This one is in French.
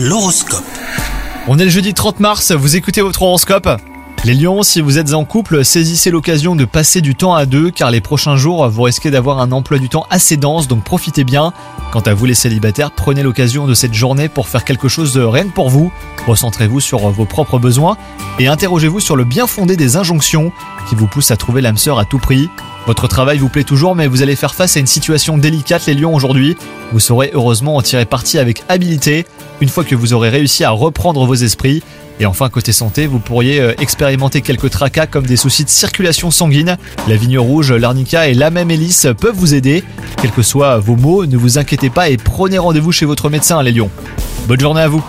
L'horoscope. On est le jeudi 30 mars, vous écoutez votre horoscope les lions, si vous êtes en couple, saisissez l'occasion de passer du temps à deux car les prochains jours, vous risquez d'avoir un emploi du temps assez dense, donc profitez bien. Quant à vous les célibataires, prenez l'occasion de cette journée pour faire quelque chose de rien pour vous. Recentrez-vous sur vos propres besoins et interrogez-vous sur le bien fondé des injonctions qui vous poussent à trouver l'âme sœur à tout prix. Votre travail vous plaît toujours mais vous allez faire face à une situation délicate les lions aujourd'hui. Vous saurez heureusement en tirer parti avec habileté une fois que vous aurez réussi à reprendre vos esprits et enfin, côté santé, vous pourriez euh, expérimenter quelques tracas comme des soucis de circulation sanguine. La vigne rouge, l'arnica et la même hélice peuvent vous aider. Quels que soient vos maux, ne vous inquiétez pas et prenez rendez-vous chez votre médecin, les lions. Bonne journée à vous